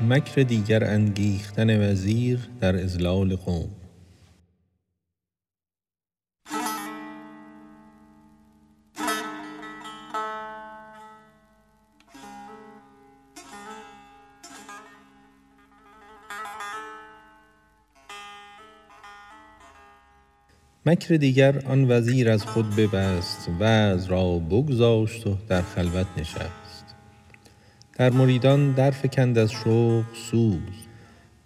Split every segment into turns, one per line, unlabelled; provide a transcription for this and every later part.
مکر دیگر انگیختن وزیر در اضلال قوم. مکر دیگر آن وزیر از خود ببست وعظ را بگذاشت و در خلوت نشست. در مریدان در فکند از شوق سوز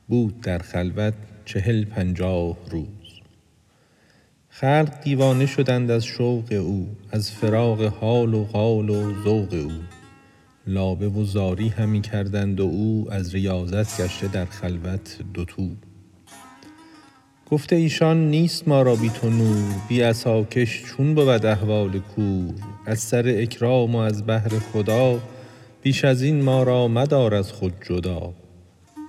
بود در خلوت چهل پنجاه روز. خلق دیوانه شدند از شوق او از فراق حال و قال و ذوق او. لابه و زاری همی کردند و او از ریاضت گشته در خلوت دوتو گفته ایشان نیست ما را بی تو نور بی عصاکش چون بود احوال کور. از سر اکرام و از بهر خدا بیش از این ما را مدار از خود جدا.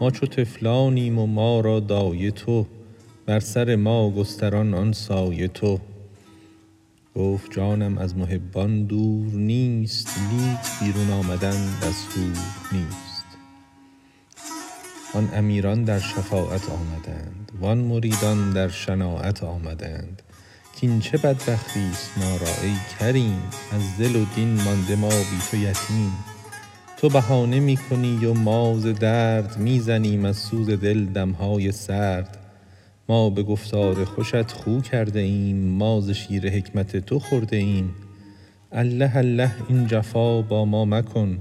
ما چو طفلانیم و ما را دایه تو بر سر ما گستران آن سایه تو. گفت جانم از محبان دور نیست لیک بیرون آمدن دستور نیست. آن امیران در شفاعت آمدند وان مریدان در شناعت آمدند. کاین چه بدبختیست ما را ای کریم از دل و دین مانده ما بی تو یتیم. تو بهانه می کنی و ما درد می زنیم از سوز دل دم های سرد. ما به گفتار خوشت خو کرده ایم ما شیر حکمت تو خورده ایم. الله الله این جفا با ما مکن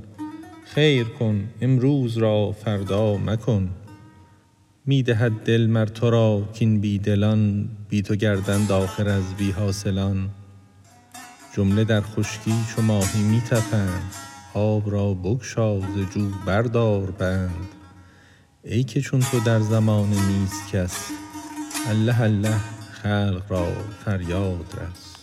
خیر کن امروز را فردا مکن. می دهد دل مر تو را کاین بی دلان بی تو گردند آخر از بی حاصلان. جمله در خشکی چو ماهی می آب را بگشا ز جو بردار بند. ای که چون تو در زمانه نیست کس الله الله خلق را فریاد رس.